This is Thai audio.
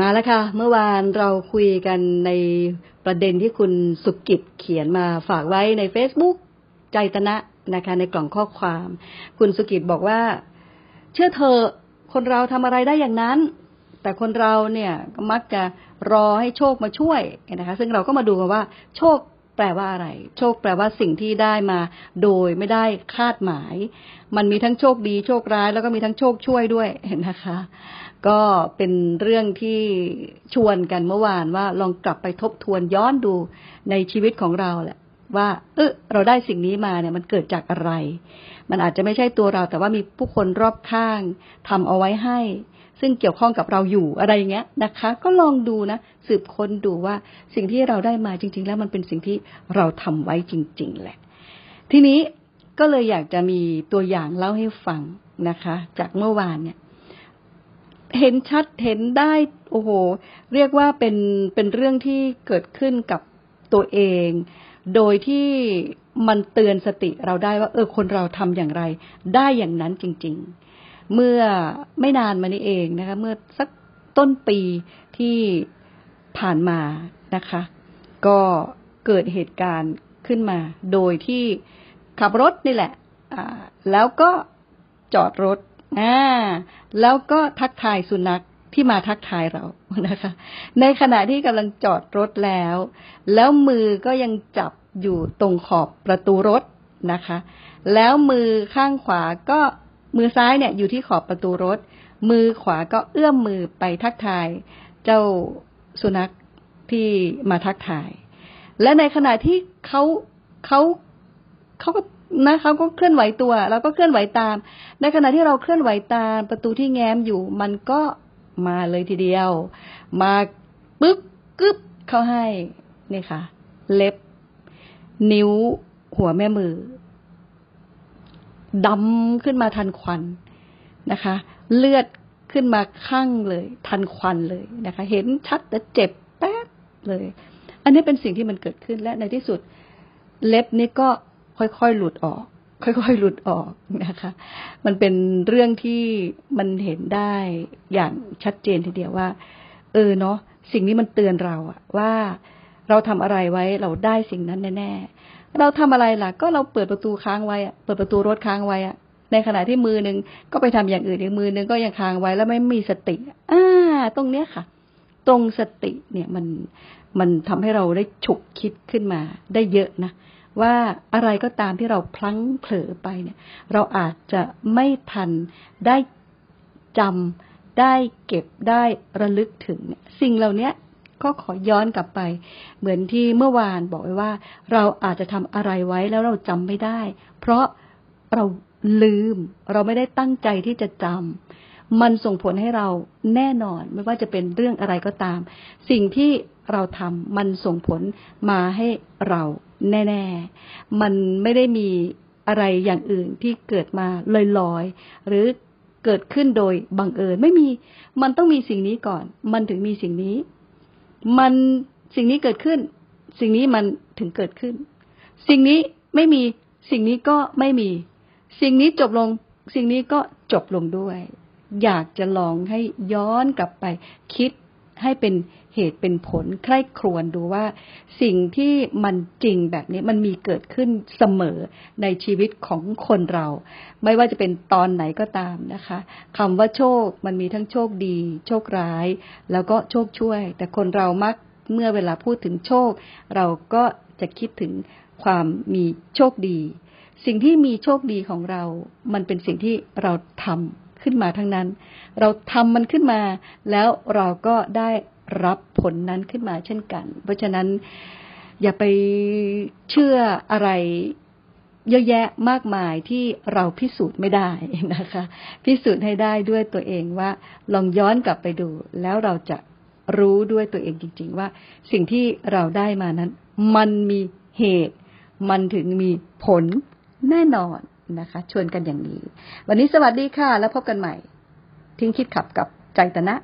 มาแล้วค่ะ เมื่อวานเราคุยกันในประเด็นที่คุณสุกิจเขียนมาฝากไว้ใน Facebook ใจตนะนะคะในกล่องข้อความ คุณสุกิจบอกว่า เชื่อเธอคนเราทำอะไรได้อย่างนั้น แต่คนเราเนี่ยมักจะรอให้โชคมาช่วยนะคะ ซึ่งเราก็มาดูกันว่า โชค แปลว่าอะไร โชคแปลว่าสิ่งที่ได้มา โดยไม่ได้คาดหมาย มันมีทั้งโชคดีโชคร้าย แล้วก็มีทั้งโชคช่วยด้วยนะคะ ก็เป็นเรื่องที่ชวนกันเมื่อวานว่าลองกลับไปทบทวนย้อนดูในชีวิตของเราแหละ ว่า เออเราได้สิ่งนี้มาเนี่ย มันเกิดจากอะไร มันอาจจะไม่ใช่ตัวเรา แต่ว่ามีผู้คนรอบข้างทำเอาไว้ให้ ซึ่งเกี่ยวข้องกับเราอยู่อะไรอย่างเงี้ยนะคะ ก็ลองดูนะ สืบค้นดูว่าสิ่งที่เราได้มาจริง ๆ แล้วมันเป็นสิ่งที่เราทำไว้จริง ๆ แหละ ทีนี้ก็เลยอยากจะมีตัวอย่างเล่าให้ฟังนะคะ จากเมื่อวานเนี่ย เห็นชัดเห็นได้โอ้โห เรียกว่าเป็นเป็นเรื่องที่เกิดขึ้นกับตัวเอง โดยที่มันเตือนสติเราได้ว่า เออคนเราทำอย่างไร ได้อย่างนั้นจริง ๆ เมื่อไม่นานมานี้เองนะคะ เมื่อสักต้นปีที่ผ่านมานะคะ ก็เกิดเหตุการณ์ขึ้นมา โดยที่ขับรถนี่แหละแล้วก็จอดรถอ่าแล้วก็ทักทายสุนัขที่มาทักทายเรานะคะ ในขณะที่กำลังจอดรถแล้ว แล้วมือก็ยังจับอยู่ตรงขอบประตูรถนะคะ แล้วมือข้างขวาก็ มือซ้ายเนี่ยอยู่ที่ขอบประตูรถ มือขวาก็เอื้อมมือไปทักทาย เจ้าสุนัขที่มาทักทาย และในขณะที่เขาเขาเขาก็นะเขาก็เคลื่อนไหวตัวเราก็เคลื่อนไหวตาม ในขณะที่เราเคลื่อนไหวตามประตูที่แง้มอยู่ มันก็มาเลยทีเดียว มาปึ๊บกึ๊บเข้าให้นี่ค่ะ เล็บ นิ้วหัวแม่มือ ดำขึ้นมาทันควันนะคะ เลือดขึ้นมาข้างเลย ทันควันเลยนะคะ เห็นชัดแต่เจ็บแป๊บเลย อันนี้เป็นสิ่งที่มันเกิดขึ้นและในที่สุด เล็บนี้ก็ค่อยๆหลุดออก ค่อยๆหลุดออกนะคะ มันเป็นเรื่องที่มันเห็นได้อย่างชัดเจนทีเดียวว่า เออเนาะสิ่งนี้มันเตือนเราอะว่าเราทำอะไรไว้เราได้สิ่งนั้นแน่ๆ เราทำอะไรล่ะ ก็เราเปิดประตูค้างไว้อะเปิดประตูรถค้างไว้อะในขณะที่มือหนึ่งก็ไปทำอย่างอื่นอีกมือหนึ่งก็ยังค้างไว้แล้วไม่มีสติอ่าตรงเนี้ยค่ะ ตรงสติเนี่ยมันมันทำให้เราได้ฉุกคิดขึ้นมา ได้เยอะนะว่าอะไรก็ตามที่เราพลั้งเผลอไปเนี่ย เราอาจจะไม่ทันได้จำได้เก็บได้ระลึกถึง สิ่งเหล่านี้ ก็ขอย้อนกลับไป เหมือนที่เมื่อวานบอกไว้ว่า เราอาจจะทำอะไรไว้แล้วเราจำไม่ได้ เพราะเราลืม เราไม่ได้ตั้งใจที่จะจำมันส่งผลให้เราแน่นอนไม่ว่าจะเป็นเรื่องอะไรก็ตาม สิ่งที่เราทำมันส่งผลมาให้เราแน่ๆ มันไม่ได้มีอะไรอย่างอื่นที่เกิดมาลอยๆ หรือเกิดขึ้นโดยบังเอิญไม่มี มันต้องมีสิ่งนี้ก่อน มันถึงมีสิ่งนี้ มันสิ่งนี้เกิดขึ้น สิ่งนี้มันถึงเกิดขึ้น สิ่งนี้ไม่มีสิ่งนี้ก็ไม่มี สิ่งนี้จบลง สิ่งนี้ก็จบลงด้วย อยากจะลองให้ย้อนกลับไป คิด ให้เป็นเหตุเป็นผลใคร่ครวญดูว่า สิ่งที่มันจริงแบบนี้มันมีเกิดขึ้นเสมอในชีวิตของคนเรา ไม่ว่าจะเป็นตอนไหนก็ตามนะคะคำว่าโชคมันมีทั้งโชคดี โชคร้าย แล้วก็โชคช่วย แต่คนเรามักเมื่อเวลาพูดถึงโชค เราก็จะคิดถึงความมีโชคดี สิ่งที่มีโชคดีของเรา มันเป็นสิ่งที่เราทำ ขึ้นมาทั้งนั้น เราทำมันขึ้นมา แล้วเราก็ได้รับผลนั้นขึ้นมาเช่นกัน เพราะฉะนั้นอย่าไปเชื่ออะไรเยอะแยะมากมายที่เราพิสูจน์ไม่ได้นะคะ พิสูจน์ให้ได้ด้วยตัวเองว่า ลองย้อนกลับไปดู แล้วเราจะรู้ด้วยตัวเองจริง ๆ ว่าสิ่งที่เราได้มานั้น มันมีเหตุ มันถึงมีผลแน่นอน นะคะ ชวนกันอย่างนี้ วันนี้สวัสดีค่ะ แล้วพบกันใหม่ ทิ้งคิดขับกับใจตนะ